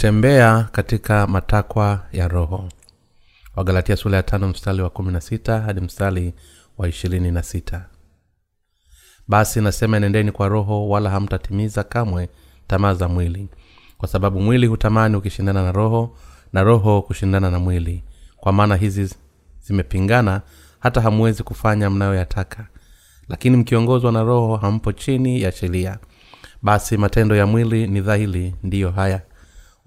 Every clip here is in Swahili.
tembea katika matakwa ya roho. Wagalatia sula ya tano mstari wa kumi na sita hadi mstari wa ishirini na sita. Basi nasema enendeni kwa roho wala hamtatimiza kamwe tamaa za mwili kwa sababu mwili hutamani ukishindana na roho na roho kushindana na mwili. Kwa maana hizi zimepingana hata hamwezi kufanya mnayoyataka. Lakini mkiongozwa na roho hampo chini ya sheria. Basi matendo ya mwili ni dhahili ndiyo haya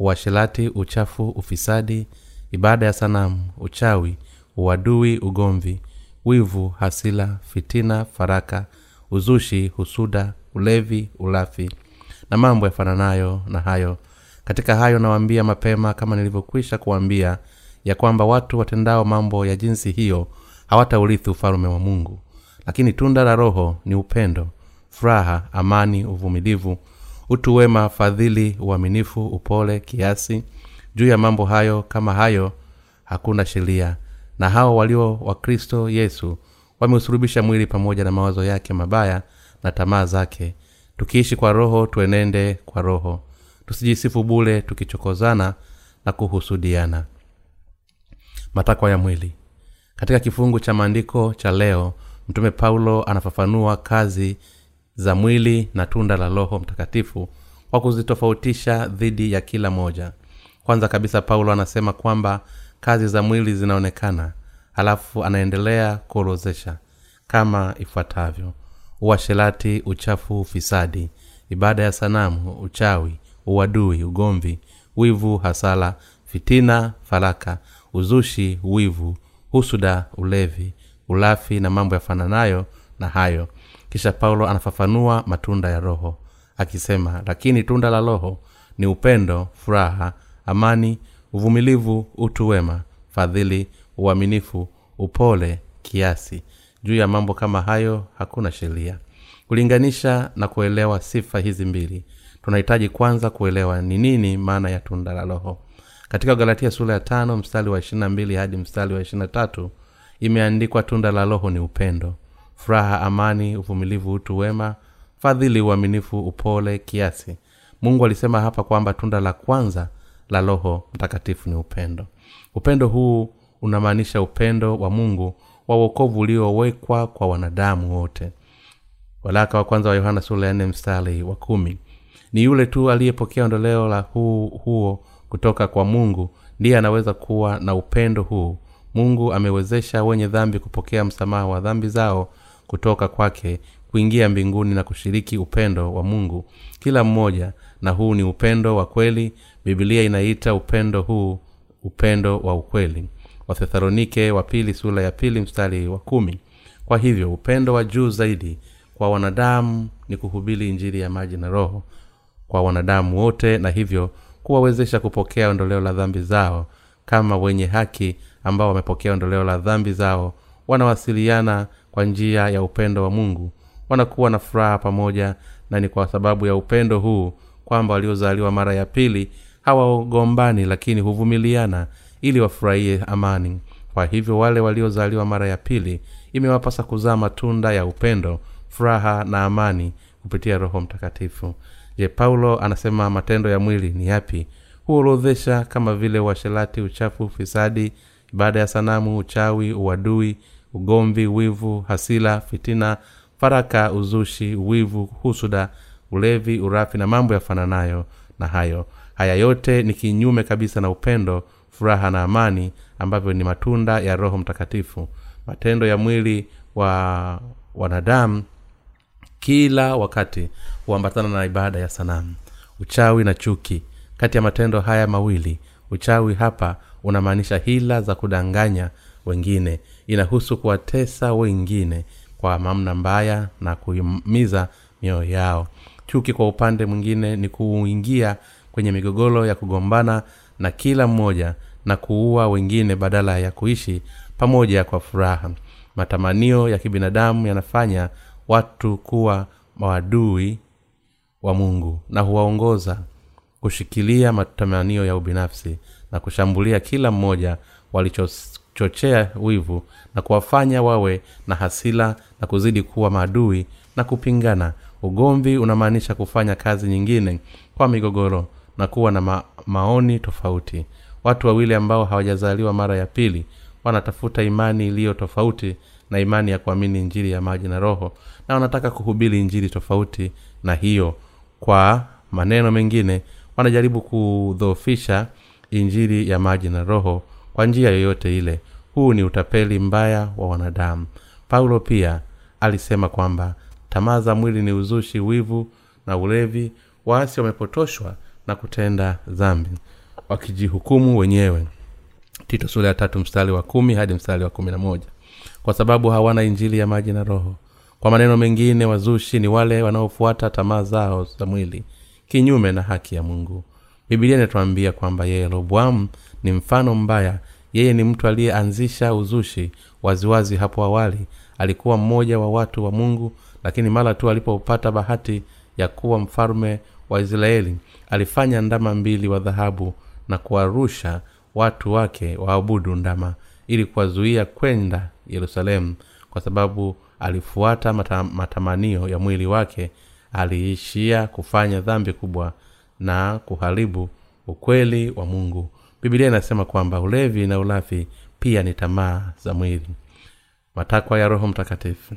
uasherati uchafu ufisadi ibada ya sanamu uchawi uadui ugomvi wivu hasila fitina faraka uzushi husuda ulevi ulafi na mambo yafananayo na hayo. Katika hayo nawaambia mapema kama nilivyokwisha kuwaambia ya kwamba watu watendao mambo ya jinsi hiyo hawataurithi ufalume wa mungu. Lakini tunda la roho ni upendo furaha amani uvumilivu utu wema fadhili uaminifu upole kiasi. Juu ya mambo hayo kama hayo hakuna sheria. Na hao walio wa kristo yesu wameusurubisha mwili pamoja na mawazo yake mabaya na tamaa zake. Tukiishi kwa roho tuenende kwa roho. Tusijisifu bule tukichokozana na kuhusudiana. Matakwa ya mwili. Katika kifungu cha maandiko cha leo mtume paulo anafafanua kazi za mwili na tunda la roho mtakatifu kwa kuzitofautisha dhidi ya kila moja. Kwanza kabisa paulo anasema kwamba kazi za mwili zinaonekana halafu anaendelea kuorozesha kama ifuatavyo. Uasherati uchafu fisadi ibada ya sanamu uchawi uadui ugomvi wivu hasala fitina faraka uzushi wivu husuda ulevi ulafi na mambo yafananayo na hayo kisha paulo anafafanua matunda ya roho akisema lakini tunda la roho ni upendo furaha amani uvumilivu utu wema fadhili uaminifu upole kiasi. Juu ya mambo kama hayo hakuna sheria. Kulinganisha na kuelewa sifa hizi mbili tunahitaji kwanza kuelewa ni nini maana ya tunda la roho. Katika galatia sura ya tano mstari wa ishirina mbili hadi mstari wa ishirina tatu imeandikwa tunda la roho ni upendo furaha amani uvumilivu utu wema fadhili uaminifu upole kiasi. Mungu alisema hapa kwamba tunda la kwanza la roho mtakatifu ni upendo. Upendo huu unamaanisha upendo wa mungu wa uokovu uliowekwa kwa wanadamu wote. Walaka wa kwanza wa yohana sura ya nne mstari wa kumi. Ni yule tu aliyepokea ondoleo la huu huo kutoka kwa mungu ndiye anaweza kuwa na upendo huu. Mungu amewezesha wenye dhambi kupokea msamaha wa dhambi zao kutoka kwake kuingia mbinguni na kushiriki upendo wa mungu kila mmoja. Na huu ni upendo wa kweli. Bibilia inaita upendo huu upendo wa ukweli. Wathesalonike wa pili sura ya pili mstari wa kumi. Kwa hivyo upendo wa juu zaidi kwa wanadamu ni kuhubiri injili ya maji na roho kwa wanadamu wote na hivyo kuwawezesha kupokea ondoleo la dhambi zao kama wenye haki ambao wamepokea ondoleo la dhambi zao wanawasiliana kwa njia ya upendo wa mungu. Wanakuwa na furaha pamoja na ni kwa sababu ya upendo huu kwamba waliozaliwa mara ya pili hawagombani lakini huvumiliana ili wafurahie amani. Kwa hivyo wale waliozaliwa mara ya pili imewapasa kuzaa matunda ya upendo furaha na amani kupitia roho mtakatifu. Je paulo anasema matendo ya mwili ni yapi? Huorodhesha kama vile uashelati uchafu ufisadi ibada ya sanamu uchawi uadui ugomvi wivu hasila fitina faraka uzushi wivu husuda ulevi urafi na mambo yafananayo na hayo. Haya yote ni kinyume kabisa na upendo furaha na amani ambavyo ni matunda ya roho mtakatifu. Matendo ya mwili wa wanadamu kila wakati huambatana na ibada ya sanamu. Uchawi na chuki. Kati ya matendo haya mawili uchawi hapa unamaanisha hila za kudanganya wengine inahusu kuwatesa wengine kwa mamna mbaya na kuimiza mioyo yao. Chuki kwa upande mwingine ni kuingia kwenye migogoro ya kugombana na kila mmoja na kuua wengine badala ya kuishi pamoja kwa furaha. Matamanio ya kibinadamu yanafanya watu kuwa maadui wa mungu na huwaongoza kushikilia matamanio ya ubinafsi na kushambulia kila mmoja walichochochea wivu na kuwafanya wawe na hasila na kuzidi kuwa maadui na kupingana. Ugomvi unamaanisha kufanya kazi nyingine kwa migogoro na kuwa na ma- maoni tofauti. Watu wawili ambao hawajazaliwa mara ya pili wanatafuta imani iliyo tofauti na imani ya kuamini injili ya maji na roho na wanataka kuhubiri injili tofauti na hiyo. Kwa maneno mengine wanajaribu kudhoofisha injili ya maji na roho kwa njia yoyote ile huu ni utapeli mbaya wa wanadamu. Paulo pia alisema kwamba tamaa za mwili ni uzushi wivu na ulevi. Waasi wamepotoshwa na kutenda dhambi wakijihukumu wenyewe. Tito sura ya tatu mstari wa kumi hadi mstari wa kumi na moja. Kwa sababu hawana injili ya maji na roho. Kwa maneno mengine wazushi ni wale wanaofuata tamaa zao za mwili kinyume na haki ya mungu. Bibilia inatuambia kwamba yeroboamu ni mfano mbaya yeye ni mtu aliyeanzisha uzushi waziwazi hapo awali. Alikuwa mmoja wa watu wa mungu lakini mara tu alipopata bahati ya kuwa mfalme wa israeli alifanya ndama mbili wa dhahabu na kuwarusha watu wake waabudu ndama ili kuwazuia kwenda yerusalemu. Kwa sababu alifuata mata, matamanio ya mwili wake aliishia kufanya dhambi kubwa na kuharibu ukweli wa mungu bibilia inasema kwamba ulevi na ulafi pia ni tamaa za mwili. Matakwa ya roho mtakatifu.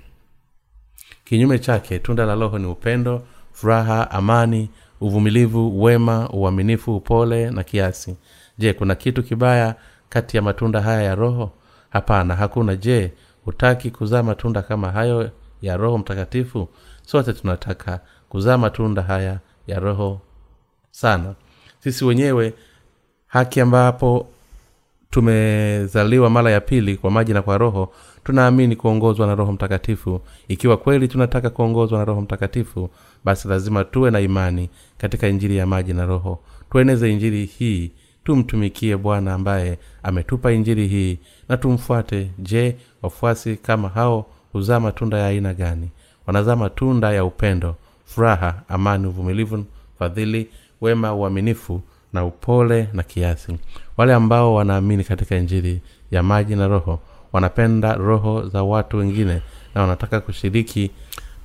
Kinyume chake tunda la roho ni upendo furaha amani uvumilivu wema uaminifu upole na kiasi. Je kuna kitu kibaya kati ya matunda haya ya roho? Hapana hakuna. Je hutaki kuzaa matunda kama hayo ya roho mtakatifu? Sote tunataka kuzaa matunda haya ya roho sana. Sisi wenyewe haki ambapo tumezaliwa mara ya pili kwa maji na kwa roho tunaamini kuongozwa na roho mtakatifu. Ikiwa kweli tunataka kuongozwa na roho mtakatifu basi lazima tuwe na imani katika injili ya maji na roho. Tueneze injili hii tumtumikie bwana ambaye ametupa injili hii na tumfuate. Je wafuasi kama hao huzaa matunda ya aina gani? Wanazaa matunda ya upendo furaha amani uvumilivu fadhili wema uaminifu na upole na kiasi. Wale ambao wanaamini katika injili ya maji na roho wanapenda roho za watu wengine na wanataka kushiriki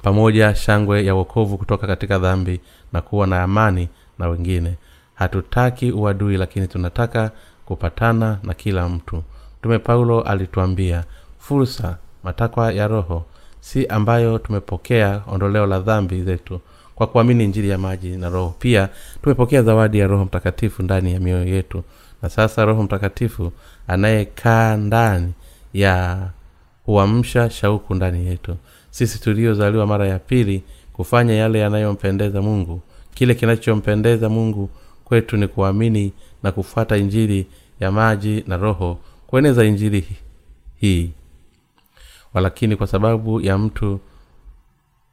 pamoja shangwe ya wokovu kutoka katika dhambi na kuwa na amani na wengine. Hatutaki uadui lakini tunataka kupatana na kila mtu. Mtume paulo alituambia fursa matakwa ya roho si ambayo tumepokea ondoleo la dhambi zetu kwa kuamini injili ya maji na roho. Pia tumepokea zawadi ya roho mtakatifu ndani ya mioyo yetu. Na sasa roho mtakatifu anayekaa ndani ya huamsha shauku ndani yetu. Sisi tuliozaliwa mara ya pili kufanya yale yanayompendeza mungu. Kile kinachompendeza mungu kwetu ni kuamini na kufuata injili ya maji na roho kueneza injili hii. Walakini kwa sababu ya mtu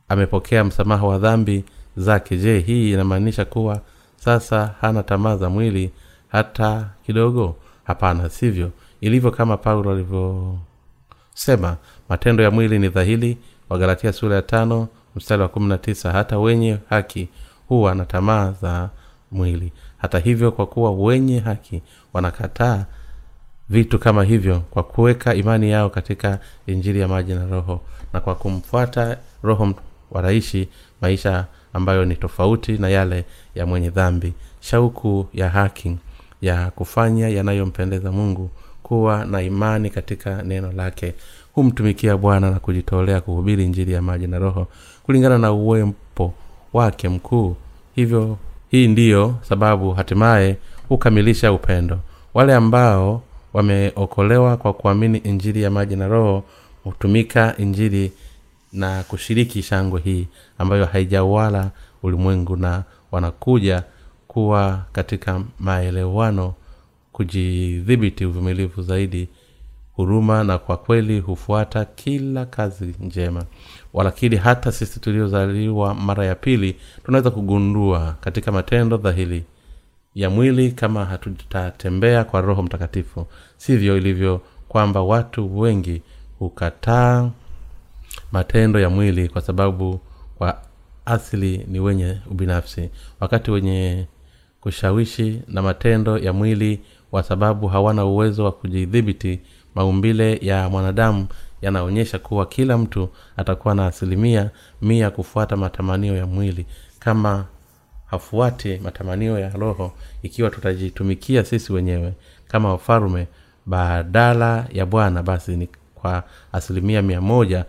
amepokea msamaha wa dhambi zake. Je hii inamaanisha kuwa sasa hana tamaa za mwili hata kidogo? Hapana sivyo. Ilivyo kama paulo alivyosema matendo ya mwili ni dhahili. Wagalatia sura ya tano mstari wa kumi na tisa. Hata wenye haki huwa na tamaa za mwili. Hata hivyo kwa kuwa wenye haki wanakataa vitu kama hivyo kwa kuweka imani yao katika injili ya maji na roho na kwa kumfuata roho wanaishi maisha ambayo ni tofauti na yale ya mwenye dhambi. Shauku ya haki ya kufanya yanayompendeza mungu kuwa na imani katika neno lake. Humtumikia bwana na kujitolea kuhubiri injili ya maji na roho kulingana na uwepo wake mkuu. Hivyo hii ndiyo sababu hatimaye hukamilisha upendo. Wale ambao wameokolewa kwa kuamini injili ya maji na roho hutumika injili na kushiriki shangwe hii ambayo haijawala ulimwengu na wanakuja kuwa katika maelewano kujidhibiti uvumilivu zaidi huruma na kwa kweli hufuata kila kazi njema. Walakini hata sisi tuliozaliwa mara ya pili tunaweza kugundua katika matendo dhahili ya mwili kama hatutatembea kwa roho mtakatifu. Sivyo ilivyo kwamba watu wengi hukataa matendo ya mwili kwa sababu kwa asili ni wenye ubinafsi. Wakati wenye kushawishi na matendo ya mwili kwa sababu hawana uwezo wa kujidhibiti maumbile ya mwanadamu yanaonyesha kuwa kila mtu atakuwa na asilimia mia kufuata matamanio ya mwili. Kama hafuati matamanio ya roho ikiwa tutajitumikia sisi wenyewe kama wafalume badala ya bwana basi ni kwa asilimia mia moja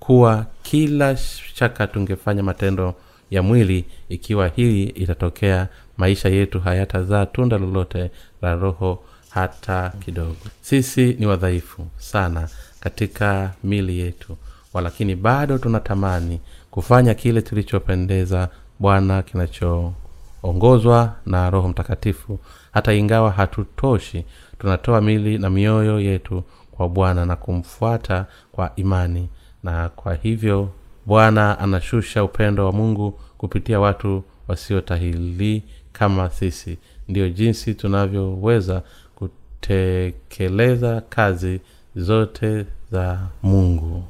kuwa kila shaka tungefanya matendo ya mwili ikiwa hili itatokea maisha yetu hayatazaa tunda lolote la roho hata kidogo. Sisi ni wadhaifu sana katika mili yetu walakini bado tunatamani kufanya kile tulichopendeza bwana kinachoongozwa na roho mtakatifu. Hata ingawa hatutoshi tunatoa mili na mioyo yetu kwa bwana na kumfuata kwa imani na kwa hivyo bwana anashusha upendo wa mungu kupitia watu wasiotahili kama sisi. Ndiyo jinsi tunavyoweza kutekeleza kazi zote za mungu.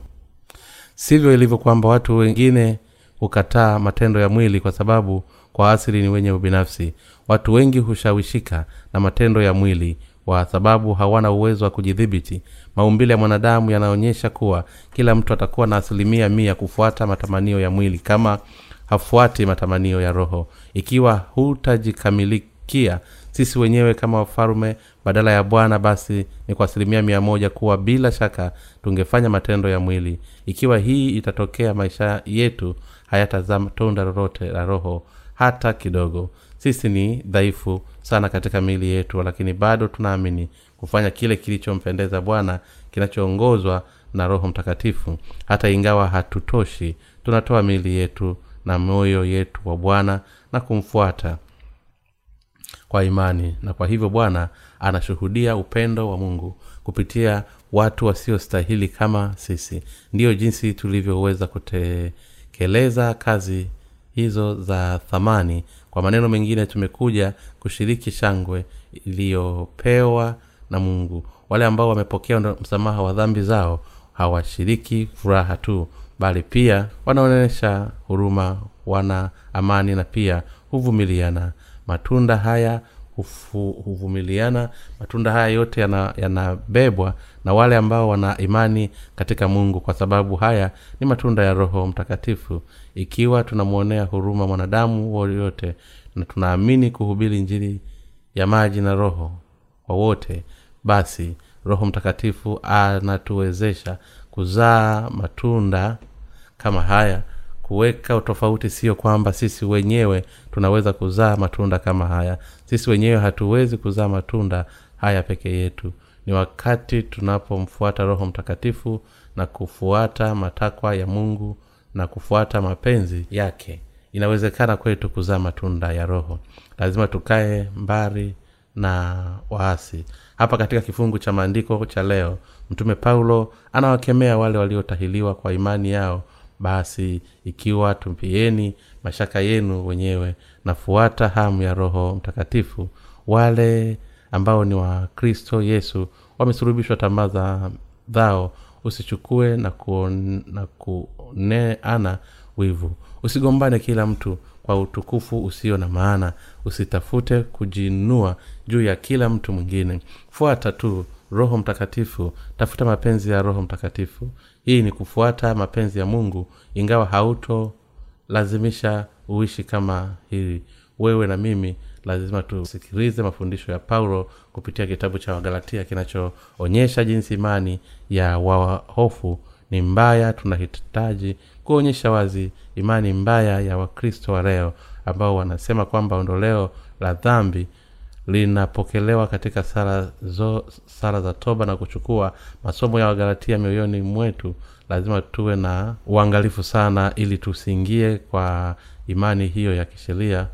Sivyo ilivyo kwamba watu wengine hukataa matendo ya mwili kwa sababu kwa asili ni wenye ubinafsi. Watu wengi hushawishika na matendo ya mwili kwa sababu hawana uwezo wa kujidhibiti. Maumbile ya mwanadamu yanaonyesha kuwa kila mtu atakuwa na asilimia mia kufuata matamanio ya mwili kama hafuati matamanio ya roho. Ikiwa hutajikamilikia sisi wenyewe kama wafalume badala ya bwana basi ni kwa asilimia mia moja kuwa bila shaka tungefanya matendo ya mwili. Ikiwa hii itatokea maisha yetu hayatazaa tunda lolote la roho hata kidogo. Sisi ni dhaifu sana katika miili yetu lakini bado tunaamini kufanya kile kilichompendeza bwana kinachoongozwa na roho mtakatifu. Hata ingawa hatutoshi tunatoa miili yetu na moyo yetu wa bwana na kumfuata kwa imani. Na kwa hivyo bwana anashuhudia upendo wa mungu kupitia watu wasiostahili kama sisi. Ndiyo jinsi tulivyoweza kutekeleza kazi hizo za thamani. Kwa maneno mengine tumekuja kushiriki shangwe iliyopewa na mungu. Wale ambao wamepokea msamaha wa dhambi zao hawashiriki furaha tu bali pia wanaonyesha huruma wana amani na pia huvumiliana. Matunda haya huvumiliana. Matunda haya yote yanabebwa yana na wale ambao wana imani katika mungu. Kwa sababu haya ni matunda ya roho mtakatifu. Ikiwa tunamwonea huruma mwanadamu woyote na tunaamini kuhubiri njiri ya maji na roho kwa wote basi roho mtakatifu anatuwezesha kuzaa matunda kama haya. Kuweka tofauti sio kwamba sisi wenyewe tunaweza kuzaa matunda kama haya. Sisi wenyewe hatuwezi kuzaa matunda haya peke yetu ni wakati tunapomfuata roho mtakatifu na kufuata matakwa ya mungu na kufuata mapenzi yake. Inawezekana kwetu kuzaa matunda ya roho. Lazima tukae mbari na waasi. Hapa katika kifungu cha maandiko cha leo mtume paulo anawakemea wale waliotahiliwa kwa imani yao. Basi ikiwa tumpieni mashaka yenu wenyewe nafuata hamu ya roho mtakatifu. Wale ambao ni wa kristo yesu wamesurubishwa tamaa zao. Usichukue na, kuoneana na kuneana wivu. Usigombane kila mtu kwa utukufu usio na maana. Usitafute kujinua juu ya kila mtu mwingine. Fuata tu roho mtakatifu. Tafuta mapenzi ya roho mtakatifu. Hii ni kufuata mapenzi ya mungu ingawa hautolazimisha uishi kama hili. Wewe na mimi lazima tusikilize mafundisho ya paulo kupitia kitabu cha wagalatia kinachoonyesha jinsi imani ya wahofu ni mbaya. Tunahitaji kuonyesha wazi imani mbaya ya wakristo wa leo ambao wanasema kwamba ondoleo la dhambi linapokelewa katika sala, zo, sala za toba na kuchukua masomo ya wagalatia mioyoni mwetu. Lazima tuwe na uangalifu sana ili tusiingie kwa imani hiyo ya kisheria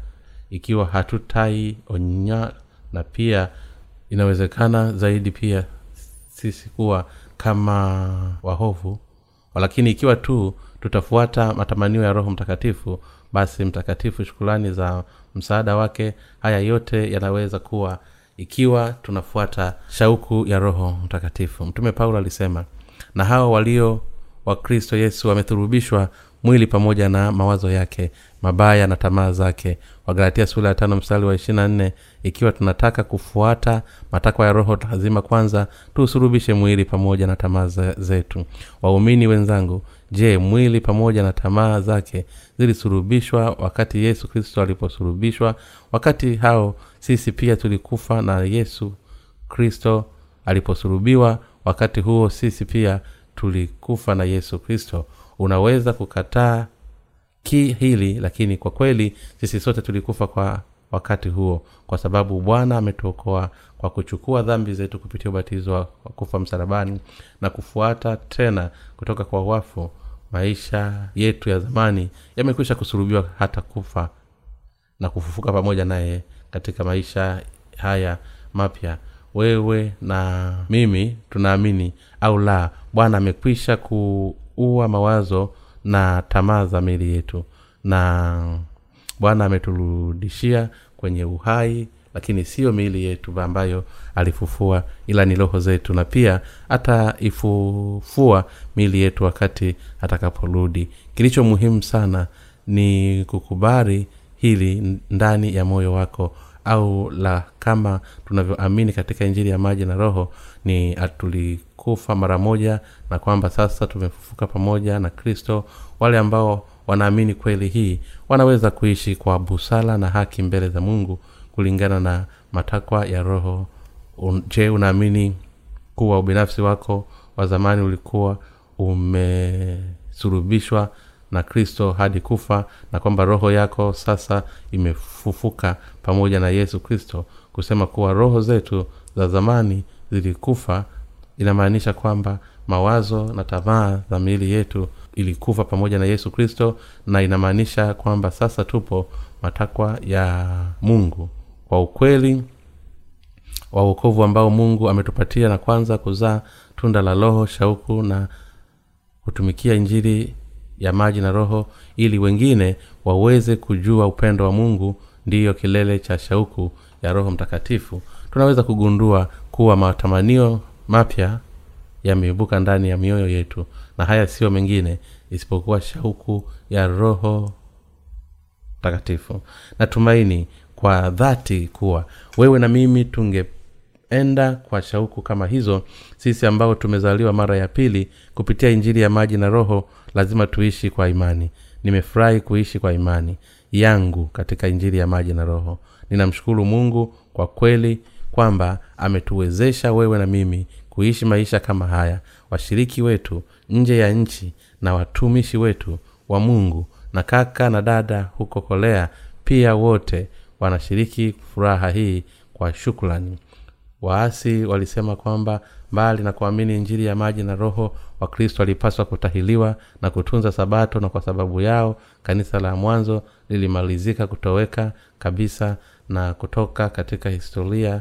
ikiwa hatutai onya na pia inawezekana zaidi pia sisi kuwa kama wahovu lakini ikiwa tu tutafuata matamanio ya roho mtakatifu basi mtakatifu shukulani za msaada wake haya yote yanaweza kuwa ikiwa tunafuata shauku ya roho mtakatifu. Mtume paulo alisema na hao walio wa kristo yesu wamethurubishwa mwili pamoja na mawazo yake mabaya na tamaa zake. Wagalatia sula ya tano mstari wa ishirina nne ikiwa tunataka kufuata matakwa ya roho lazima kwanza tuusurubishe mwili pamoja na tamaa zetu. Waumini wenzangu je mwili pamoja na tamaa zake zilisurubishwa wakati yesu kristo aliposurubishwa? Wakati hao sisi pia tulikufa na yesu kristo aliposurubiwa wakati huo sisi pia tulikufa na yesu kristo. Unaweza kukataa ki hili lakini kwa kweli sisi sote tulikufa kwa wakati huo kwa sababu bwana ametuokoa kwa kuchukua dhambi zetu kupitia ubatizo wa kufa msalabani na kufuata tena kutoka kwa wafu. Maisha yetu ya zamani yamekwisha kusurubiwa hata kufa na kufufuka pamoja naye katika maisha haya mapya. Wewe na mimi tunaamini au la bwana amekwisha kuua mawazo na tamaa za mili yetu. Na bwana ameturudishia kwenye uhai lakini siyo miili yetu ambayo alifufua ila ni roho zetu na pia ataifufua miili yetu wakati atakaporudi. Kilicho muhimu sana ni kukubali hili ndani ya moyo wako au la kama tunavyoamini katika injili ya maji na roho ni tulikufa mara moja na kwamba sasa tumefufuka pamoja na kristo. Wale ambao wanaamini kweli hii wanaweza kuishi kwa busara na haki mbele za mungu kulingana na matakwa ya roho. Je unaamini kuwa ubinafsi wako wa zamani ulikuwa umesurubishwa na kristo hadi kufa na kwamba roho yako sasa imefufuka pamoja na yesu kristo kusema kuwa roho zetu za zamani zilikufa. Inamaanisha kwamba mawazo na tamaa za miili yetu ilikufa pamoja na yesu kristo na inamaanisha kwamba sasa tupo matakwa ya mungu. Kwa ukweli wa uokovu ambao mungu ametupatia na kwanza kuzaa tunda la roho shauku na kutumikia injili ya maji na roho ili wengine waweze kujua upendo wa mungu ndiyo kilele cha shauku ya roho mtakatifu. Tunaweza kugundua kuwa matamanio mapya yameibuka ndani ya mioyo yetu na haya siyo mengine isipokuwa shauku ya roho mtakatifu. Natumaini kwa dhati kuwa wewe na mimi tungeenda kwa shauku kama hizo sisi ambao tumezaliwa mara ya pili kupitia injili ya maji na roho lazima tuishi kwa imani. Nimefurahi kuishi kwa imani yangu katika injili ya maji na roho. Ninamshukuru mungu kwa kweli kwamba ametuwezesha wewe na mimi kuishi maisha kama haya. Washiriki wetu nje ya nchi na watumishi wetu wa mungu na kaka na dada huko kolea pia wote wanashiriki furaha hii kwa shukrani waasi walisema kwamba mbali na kuamini injili ya maji na roho wakristo walipaswa kutahiliwa na kutunza sabato na kwa sababu yao kanisa la mwanzo lilimalizika kutoweka kabisa na kutoka katika historia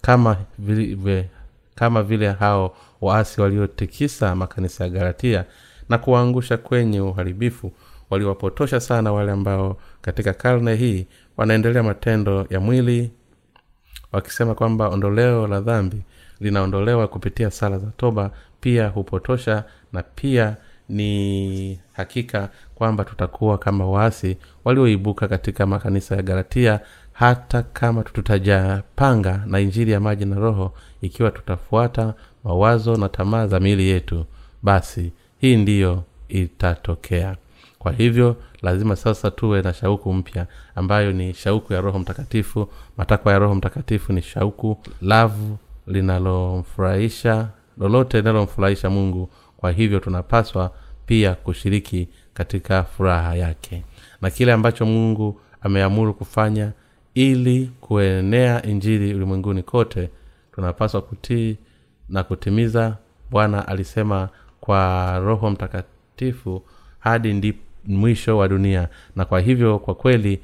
kama vile, kama vile hao waasi waliotikisa makanisa ya galatia na kuwaangusha kwenye uharibifu. Waliwapotosha sana wale ambao katika karne hii wanaendelea matendo ya mwili wakisema kwamba ondoleo la dhambi linaondolewa kupitia sala za toba pia hupotosha na pia ni hakika kwamba tutakuwa kama waasi walioibuka katika makanisa ya galatia hata kama tutajapanga na injili ya maji na roho ikiwa tutafuata mawazo na tamaa za miili yetu. Basi hii ndiyo itatokea kwa hivyo lazima sasa tuwe na shauku mpya ambayo ni shauku ya roho mtakatifu. Matakwa ya roho mtakatifu ni shauku lavu linalomfurahisha lolote linalomfurahisha mungu. Kwa hivyo tunapaswa pia kushiriki katika furaha yake. Na kile ambacho mungu ameamuru kufanya ili kuenea injili ulimwenguni kote tunapaswa kutii na kutimiza. Bwana alisema kwa roho mtakatifu hadi ndi mwisho wa dunia. Na kwa hivyo kwa kweli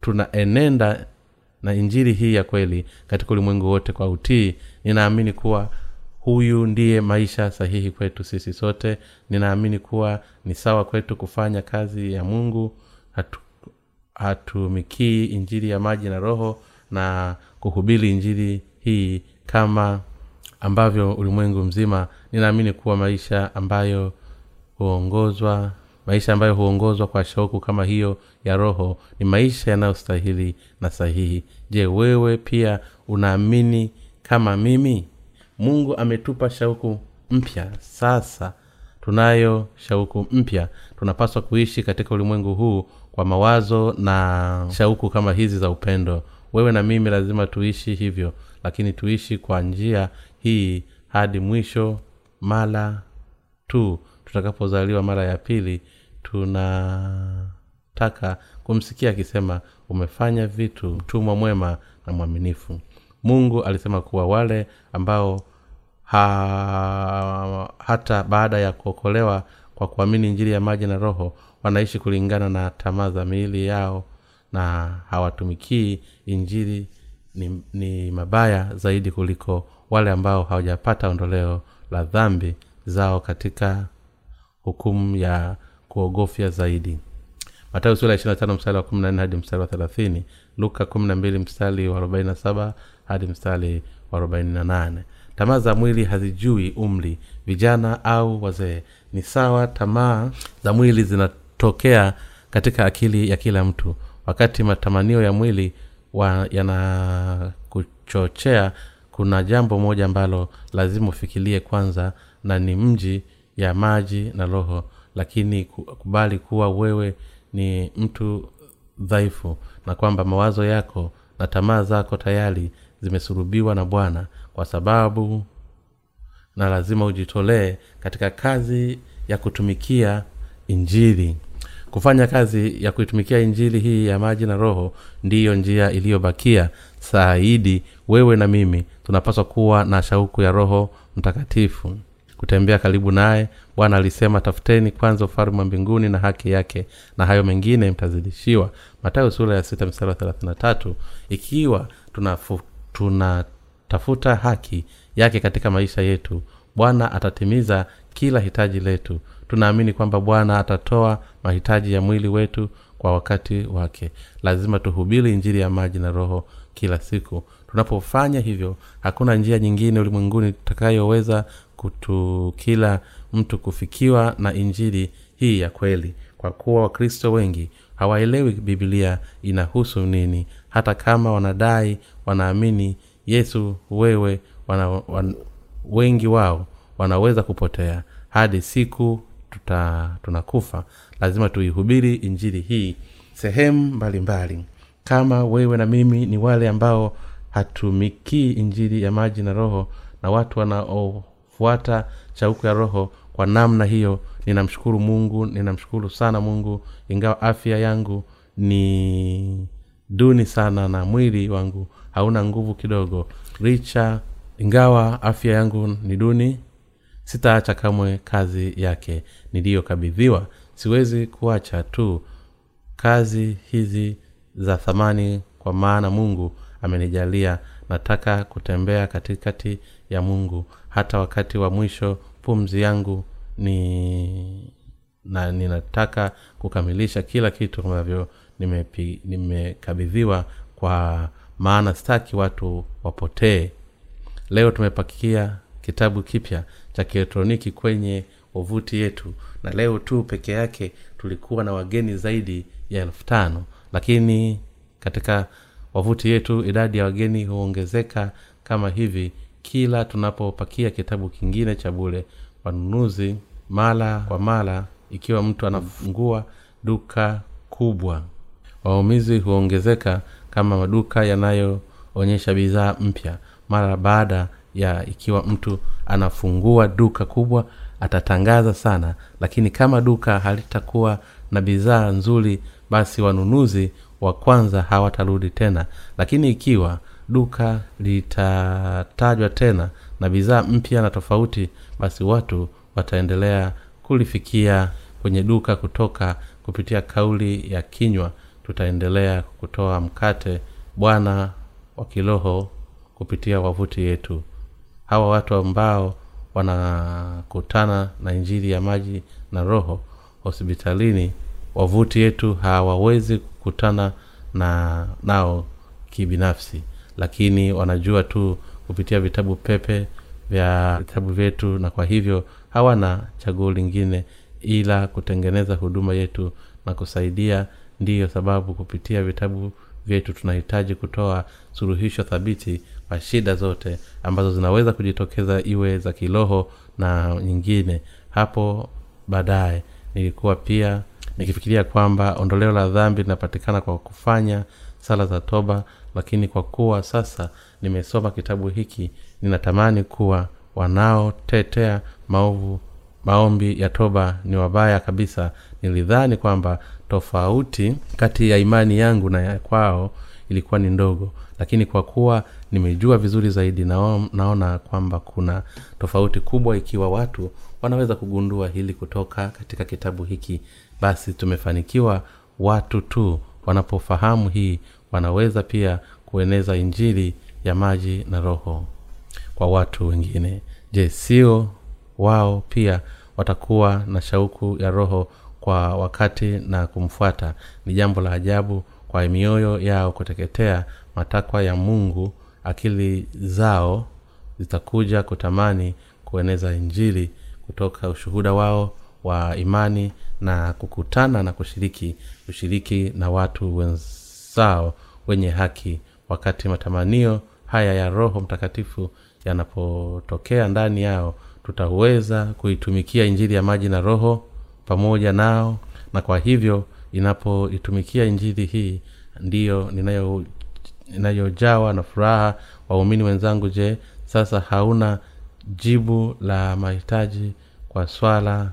tunaenenda na injili hii ya kweli katika ulimwengu wote kwa utii. Ninaamini kuwa huyu ndiye maisha sahihi kwetu sisi sote. Ninaamini kuwa ni sawa kwetu kufanya kazi ya mungu. Hatu, hatumikii injili ya maji na roho na kuhubiri injili hii kama ambavyo ulimwengu mzima. Ninaamini kuwa maisha ambayo huongozwa maisha ambayo huongozwa kwa shauku kama hiyo ya roho ni maisha yanayostahili na sahihi. Je wewe pia unaamini kama mimi? Mungu ametupa shauku mpya. Sasa tunayo shauku mpya. Tunapaswa kuishi katika ulimwengu huu kwa mawazo na shauku kama hizi za upendo. Wewe na mimi lazima tuishi hivyo lakini tuishi kwa njia hii hadi mwisho mala tu tutakapozaliwa mara ya pili tunataka kumsikia akisema umefanya vitu mtumwa mwema na mwaminifu. Mungu alisema kuwa wale ambao ha, hata baada ya kuokolewa kwa kuamini njiri ya maji na roho wanaishi kulingana na tamaa za miili yao na hawatumikii injiri ni, ni mabaya zaidi kuliko wale ambao hawajapata ondoleo la dhambi zao katika hukumu ya kuogofya zaidi. Matayo sura ya mstari wa kumi na nne hadi mstari wa thelathini. Luka kumi na mbili mstari wa arobaini na saba hadi mstari wa arobaini na nane. Tamaa za mwili hazijui umri. Vijana au wazee ni sawa tamaa za mwili zinatokea katika akili ya kila mtu. Wakati matamanio ya mwili yanakuchochea kuna jambo moja ambalo lazima ufikirie kwanza na ni mji ya maji na roho lakini kubali kuwa wewe ni mtu dhaifu na kwamba mawazo yako na tamaa zako tayari zimesurubiwa na bwana kwa sababu na lazima ujitolee katika kazi ya kutumikia injili. Kufanya kazi ya kuitumikia injili hii ya maji na roho ndiyo njia iliyobakia saidi wewe na mimi tunapaswa kuwa na shauku ya roho mtakatifu kutembea karibu naye. Bwana alisema tafuteni kwanza ufalme wa mbinguni na haki yake na hayo mengine mtazidishiwa. Matayo sura ya sita mstari wa ikiwa tunatafuta tuna haki yake katika maisha yetu bwana atatimiza kila hitaji letu. Tunaamini kwamba bwana atatoa mahitaji ya mwili wetu kwa wakati wake. Lazima tuhubiri injili ya maji na roho kila siku tunapofanya hivyo hakuna njia nyingine ulimwenguni tutakayoweza kutu kila mtu kufikiwa na injili hii ya kweli. Kwa kuwa wakristo wengi hawaelewi bibilia inahusu nini. Hata kama wanadai wanaamini yesu wewe wana, wan, wengi wao wanaweza kupotea. Hadi siku tuta, tunakufa. Lazima tuihubiri injili hii sehemu mbalimbali. Kama wewe na mimi ni wale ambao hatumikii injili ya maji na roho na watu wanaofuata shauku ya roho kwa namna hiyo ninamshukuru mungu ninamshukuru sana mungu ingawa afya yangu ni duni sana na mwili wangu hauna nguvu kidogo. Richa ingawa afya yangu ni duni sitaacha kamwe kazi yake niliyokabidhiwa. Siwezi kuacha tu kazi hizi za thamani kwa maana mungu amenijalia nataka kutembea katikati ya mungu. Hata wakati wa mwisho pumzi yangu ni na ninataka kukamilisha kila kitu ambavyo nimekabidhiwa nime kwa maana staki watu wapotee. Leo tumepakia kitabu kipya cha kielektroniki kwenye wavuti yetu na leo tu peke yake tulikuwa na wageni zaidi ya elfu tano. Lakini katika wavuti yetu idadi ya wageni huongezeka kama hivi kila tunapopakia kitabu kingine cha bule wanunuzi mara kwa mara ikiwa mtu anafungua duka kubwa. Waumizi huongezeka kama maduka yanayoonyesha bidhaa mpya. Mara baada ya ikiwa mtu anafungua duka kubwa atatangaza sana. Lakini kama duka halitakuwa na bidhaa nzuri basi wanunuzi wa kwanza hawatarudi tena. Lakini ikiwa duka litatajwa tena na bidhaa mpya na tofauti basi watu wataendelea kulifikia kwenye duka kutoka kupitia kauli ya kinywa tutaendelea kutoa mkate bwana wa kiroho kupitia wavuti yetu. Hawa watu ambao wanakutana na injili ya maji na roho hospitalini wavuti yetu hawawezi kukutana na nao kibinafsi. Lakini wanajua tu kupitia vitabu pepe vya vitabu vyetu na kwa hivyo hawana chaguo lingine ila kutengeneza huduma yetu na kusaidia ndiyo sababu kupitia vitabu vyetu tunahitaji kutoa suluhisho thabiti kwa shida zote ambazo zinaweza kujitokeza iwe za kiroho na nyingine. Hapo baadaye nilikuwa pia nikifikiria kwamba ondoleo la dhambi linapatikana kwa kufanya sala za toba lakini kwa kuwa sasa nimesoma kitabu hiki ninatamani kuwa wanaotetea maovu maombi ya toba ni wabaya kabisa. Nilidhani kwamba tofauti kati ya imani yangu na ya kwao ilikuwa ni ndogo lakini kwa kuwa nimejua vizuri zaidi nao, naona kwamba kuna tofauti kubwa ikiwa watu wanaweza kugundua hili kutoka katika kitabu hiki basi tumefanikiwa. Watu tu wanapofahamu hii wanaweza pia kueneza injili ya maji na roho kwa watu wengine. Je sio wao pia watakuwa na shauku ya roho kwa wakati na kumfuata? Ni jambo la ajabu kwa mioyo yao kuteketea. Matakwa ya mungu akili zao zitakuja kutamani kueneza injili kutoka ushuhuda wao wa imani na kukutana na kushiriki ushiriki na watu wenzao wenye haki wakati matamanio haya ya roho mtakatifu yanapotokea ndani yao tutaweza kuitumikia injili ya maji na roho pamoja nao na kwa hivyo inapoitumikia injili hii ndiyo ninayo inayojawa na furaha. Waumini wenzangu je sasa hauna jibu la mahitaji kwa swala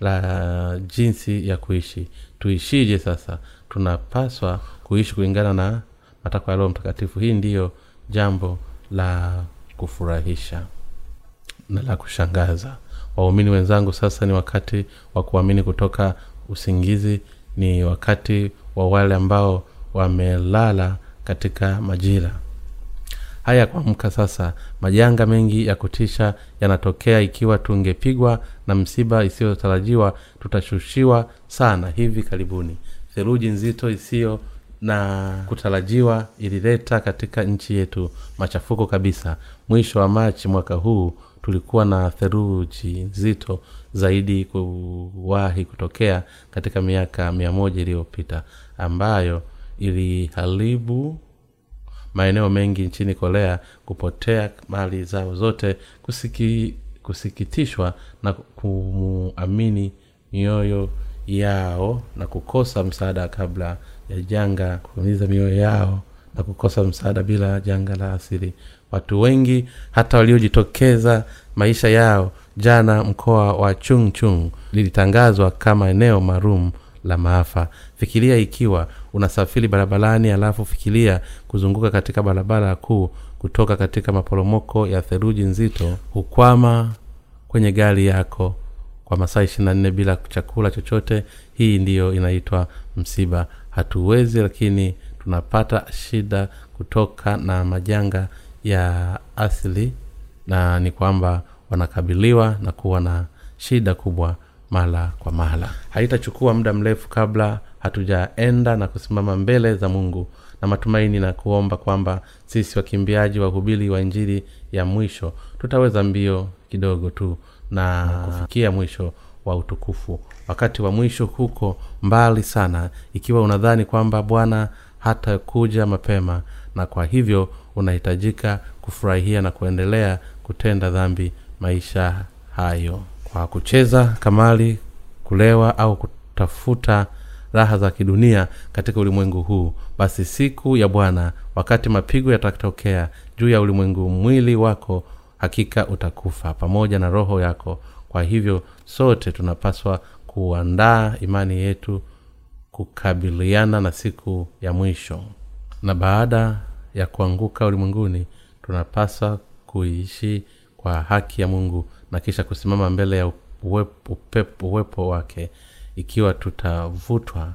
la jinsi ya kuishi. Tuishije sasa? Tunapaswa kuishi kulingana na matakwa ya roho mtakatifu. Hii ndiyo jambo la kufurahisha na la kushangaza. Waumini wenzangu sasa ni wakati wa kuamini kutoka usingizi. Ni wakati wa wale ambao wamelala katika majira haya kuamka sasa. Majanga mengi ya kutisha yanatokea. Ikiwa tungepigwa na msiba isiyotarajiwa tutashushiwa sana hivi karibuni. Theluji nzito isiyo na kutarajiwa ilileta katika nchi yetu machafuko kabisa. Mwisho wa machi mwaka huu tulikuwa na theluji nzito zaidi kuwahi kutokea katika miaka mia moja iliyopita ambayo iliharibu maeneo mengi nchini korea kupotea mali zao zote kusiki, kusikitishwa na kumuamini mioyo yao na kukosa msaada kabla ya janga kuumiza mioyo yao na kukosa msaada bila janga la asili. Watu wengi hata waliojitokeza maisha yao jana mkoa wa chung chung lilitangazwa kama eneo maalum la maafa. Fikiria ikiwa unasafiri barabarani alafu fikiria kuzunguka katika barabara kuu kutoka katika maporomoko ya theluji nzito hukwama kwenye gari yako kwa masaa ishirina nne bila chakula chochote. Hii ndiyo inaitwa msiba. Hatuwezi lakini tunapata shida kutoka na majanga ya asili na ni kwamba wanakabiliwa na kuwa na shida kubwa mara kwa mara haitachukua muda mrefu kabla hatujaenda na kusimama mbele za mungu na matumaini na kuomba kwamba sisi wakimbiaji wahubiri wa injili ya mwisho tutaweza mbio kidogo tu na kufikia mwisho wa utukufu. Wakati wa mwisho huko mbali sana ikiwa unadhani kwamba bwana hatakuja mapema na kwa hivyo unahitajika kufurahia na kuendelea kutenda dhambi maisha hayo. Kwa kucheza kamali kulewa au kutafuta raha za kidunia katika ulimwengu huu. Basi siku ya bwana wakati mapigo yatatokea juu ya ulimwengu mwili wako hakika utakufa pamoja na roho yako. Kwa hivyo sote tunapaswa kuandaa imani yetu kukabiliana na siku ya mwisho. Na baada ya kuanguka ulimwenguni tunapaswa kuishi kwa haki ya mungu na kisha kusimama mbele ya uwepo, uwepo wake ikiwa tutavutwa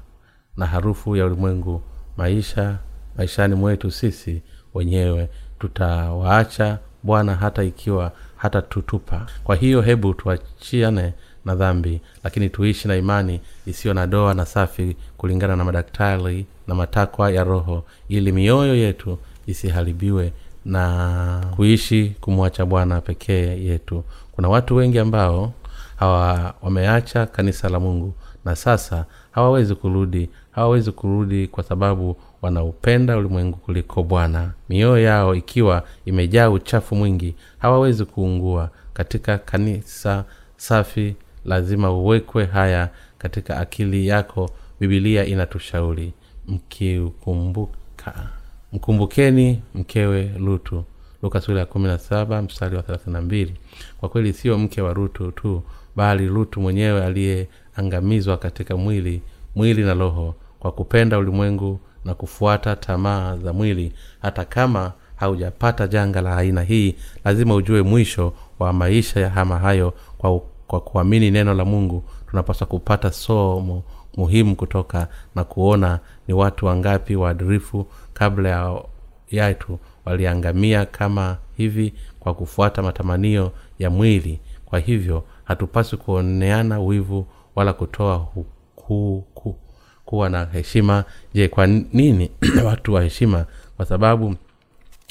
na harufu ya ulimwengu maisha maishani mwetu sisi wenyewe. Tutawaacha bwana hata ikiwa hata tutupa kwa hiyo hebu tuachiane na dhambi lakini tuishi na imani isiyo na doa na safi kulingana na madaktari na matakwa ya roho ili mioyo yetu isiharibiwe na kuishi kumwacha bwana pekee yetu. Kuna watu wengi ambao hawa wameacha kanisa la mungu na sasa hawawezi kurudi hawawezi kurudi kwa sababu wanaupenda ulimwengu kuliko bwana. Mioyo yao ikiwa imejaa uchafu mwingi hawawezi kuungua. Katika kanisa safi lazima uwekwe haya katika akili yako. Bibilia inatushauri mkiukumbuka mkumbukeni mkewe lutu. Luka ya mstari wa thelathini na mbili. Kwa kweli sio mke wa rutu tu bali lutu mwenyewe aliyeangamizwa katika mwili mwili na roho kwa kupenda ulimwengu na kufuata tamaa za mwili. Hata kama haujapata janga la aina hii lazima ujue mwisho wa maisha ya hama hayo kwa, kwa kuamini neno la mungu. Tunapaswa kupata somo muhimu kutoka na kuona ni watu wangapi waadirifu kabla ya yatu waliangamia kama hivi kwa kufuata matamanio ya mwili. Kwa hivyo hatupaswi kuoneana wivu wala kutoa huku kuwa na heshima. Je kwa nini watu wa heshima? Kwa sababu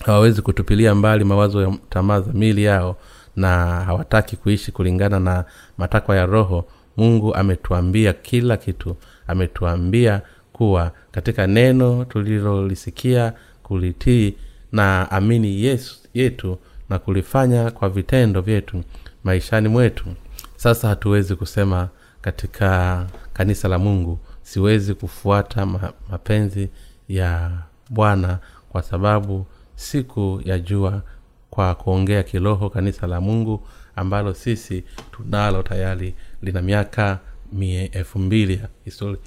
hawawezi kutupilia mbali mawazo ya tamaa za mili yao na hawataki kuishi kulingana na matakwa ya roho. Mungu ametuambia kila kitu. Ametuambia kuwa katika neno tulilolisikia kulitii na amini yesu yetu na kulifanya kwa vitendo vyetu maishani mwetu. Sasa hatuwezi kusema katika kanisa la mungu siwezi kufuata mapenzi ya bwana kwa sababu siku ya jua kwa kuongea kiroho kanisa la mungu ambalo sisi tunalo tayari lina miaka mie elfu mbili ya historia.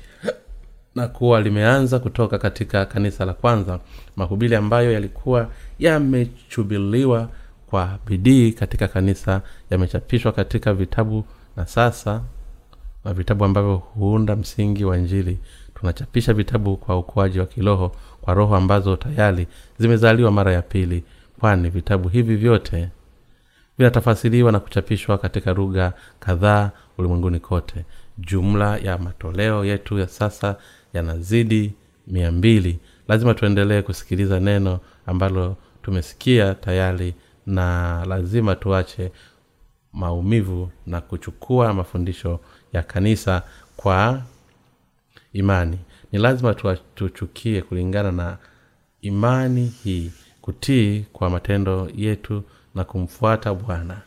Na kuwa limeanza kutoka katika kanisa la kwanza mahubiri ambayo yalikuwa yamechubiliwa kwa bidii katika kanisa yamechapishwa katika vitabu na sasa na vitabu ambavyo huunda msingi wa njili tunachapisha vitabu kwa ukuaji wa kiroho kwa roho ambazo tayari zimezaliwa mara ya pili. Kwani vitabu hivi vyote vinatafasiriwa na kuchapishwa katika lugha kadhaa ulimwenguni kote. Jumla ya matoleo yetu ya sasa yanazidi mia mbili. Lazima tuendelee kusikiliza neno ambalo tumesikia tayari na lazima tuache maumivu na kuchukua mafundisho ya kanisa kwa imani. Ni lazima tuchukie kulingana na imani hii kutii kwa matendo yetu na kumfuata bwana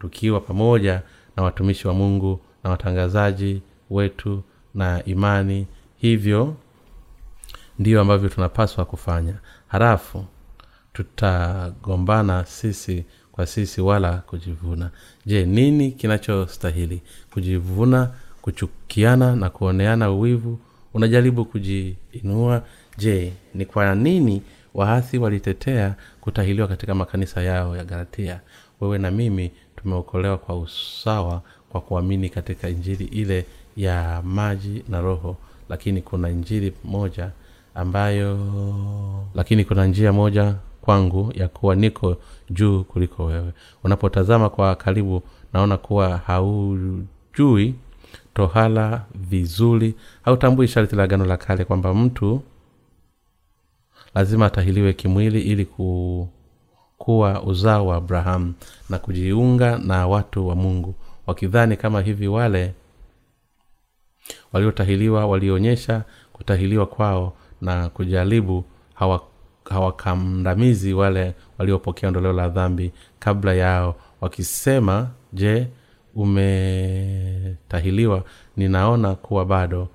tukiwa pamoja na watumishi wa mungu na watangazaji wetu na imani. Hivyo ndiyo ambavyo tunapaswa kufanya. Halafu tutagombana sisi kwa sisi wala kujivuna. Je nini kinachostahili? Kujivuna kuchukiana na kuoneana uwivu? Unajaribu kujiinua? Je ni kwa nini waasi walitetea kutahiliwa katika makanisa yao ya galatia? Wewe na mimi tumeokolewa kwa usawa kwa kuamini katika injili ile ya maji na roho lakini kuna injili moja ambayo lakini kuna njia moja kwangu ya kuwa niko juu kuliko wewe. Unapotazama kwa karibu naona kuwa haujui tohala vizuri hautambui sharti la gano la kale kwamba mtu lazima atahiliwe kimwili ili ku, kuwa uzao wa abrahamu na kujiunga na watu wa mungu. Wakidhani kama hivi wale waliotahiliwa walionyesha kutahiliwa kwao na kujaribu hawakandamizi wale waliopokea ondoleo la dhambi kabla yao wakisema je umetahiliwa? Ninaona kuwa bado.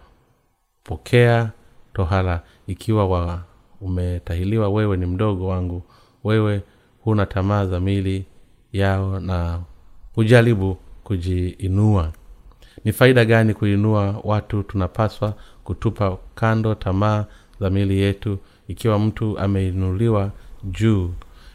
Pokea tohala ikiwa wa umetahiliwa wewe ni mdogo wangu. Wewe huna tamaa za mili yao na hujaribu kujiinua. Ni faida gani kuinua watu? Tunapaswa kutupa kando tamaa za mili yetu ikiwa mtu ameinuliwa juu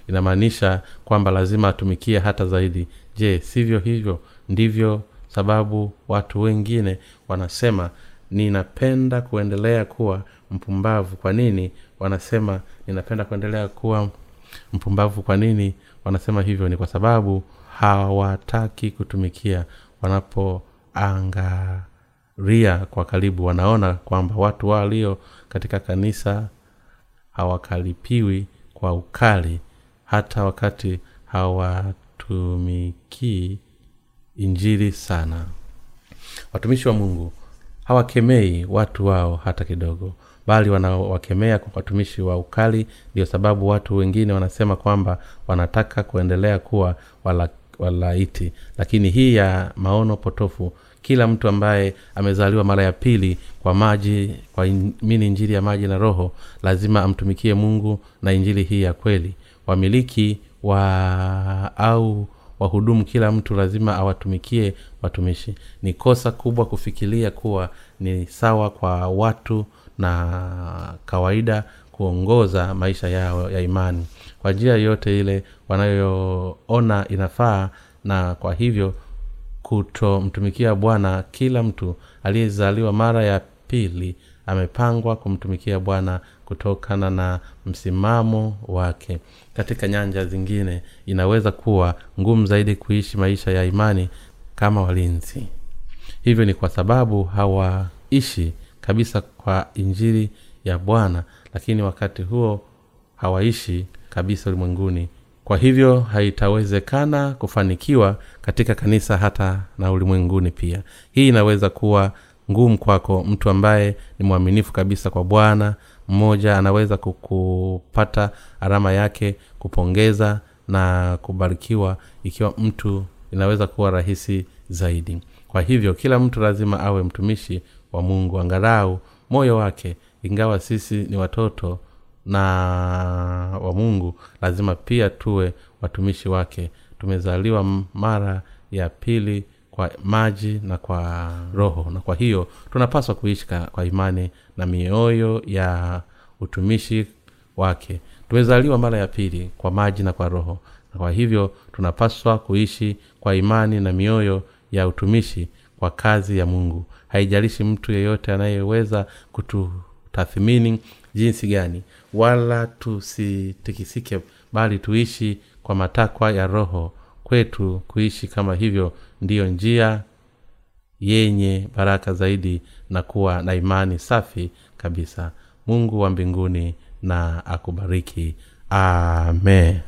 inamaanisha kwamba lazima atumikie hata zaidi. Je sivyo hivyo? Ndivyo sababu watu wengine wanasema ninapenda kuendelea kuwa mpumbavu. Kwa nini wanasema ninapenda kuendelea kuwa mpumbavu kwa nini wanasema hivyo? Ni kwa sababu hawataki kutumikia. Wanapoangaria kwa karibu wanaona kwamba watu walio katika kanisa hawakalipiwi kwa ukali hata wakati hawatumikii injili sana. Watumishi wa mungu hawakemei watu wao hata kidogo bali wanawakemea kwa watumishi wa ukali. Ndio sababu watu wengine wanasema kwamba wanataka kuendelea kuwa wala, walaiti. Lakini hii ya maono potofu kila mtu ambaye amezaliwa mara ya pili kwa maji kwa in- mini injili ya maji na roho lazima amtumikie mungu na injili hii ya kweli. Wamiliki wa au wahudumu kila mtu lazima awatumikie watumishi. Ni kosa kubwa kufikiria kuwa ni sawa kwa watu na kawaida kuongoza maisha yao ya imani. Kwa njia yoyote ile wanayoona inafaa na kwa hivyo kutomtumikia bwana kila mtu. Aliyezaliwa mara ya pili amepangwa kumtumikia bwana kutokana na msimamo wake. Katika nyanja zingine inaweza kuwa ngumu zaidi kuishi maisha ya imani kama walinzi. Hivyo ni kwa sababu hawaishi kabisa kwa injili ya bwana lakini wakati huo hawaishi kabisa ulimwenguni kwa hivyo haitawezekana kufanikiwa katika kanisa hata na ulimwenguni pia. Hii inaweza kuwa ngumu kwako mtu ambaye ni mwaminifu kabisa kwa bwana mmoja anaweza kupata alama yake kupongeza na kubarikiwa ikiwa mtu inaweza kuwa rahisi zaidi. Kwa hivyo kila mtu lazima awe mtumishi wa mungu angalau moyo wake ingawa sisi ni watoto na wa mungu lazima pia tuwe watumishi wake. Tumezaliwa mara ya pili kwa maji na kwa roho na kwa hiyo tunapaswa kuishi kwa imani na mioyo ya utumishi wake. Tumezaliwa mara ya pili kwa maji na kwa roho na kwa hivyo tunapaswa kuishi kwa imani na mioyo ya utumishi kwa kazi ya mungu. Haijalishi mtu yeyote anayeweza kututathmini jinsi gani wala tusitikisike bali tuishi kwa matakwa ya roho kwetu. Kuishi kama hivyo ndiyo njia yenye baraka zaidi na kuwa na imani safi kabisa. Mungu wa mbinguni na akubariki. Amen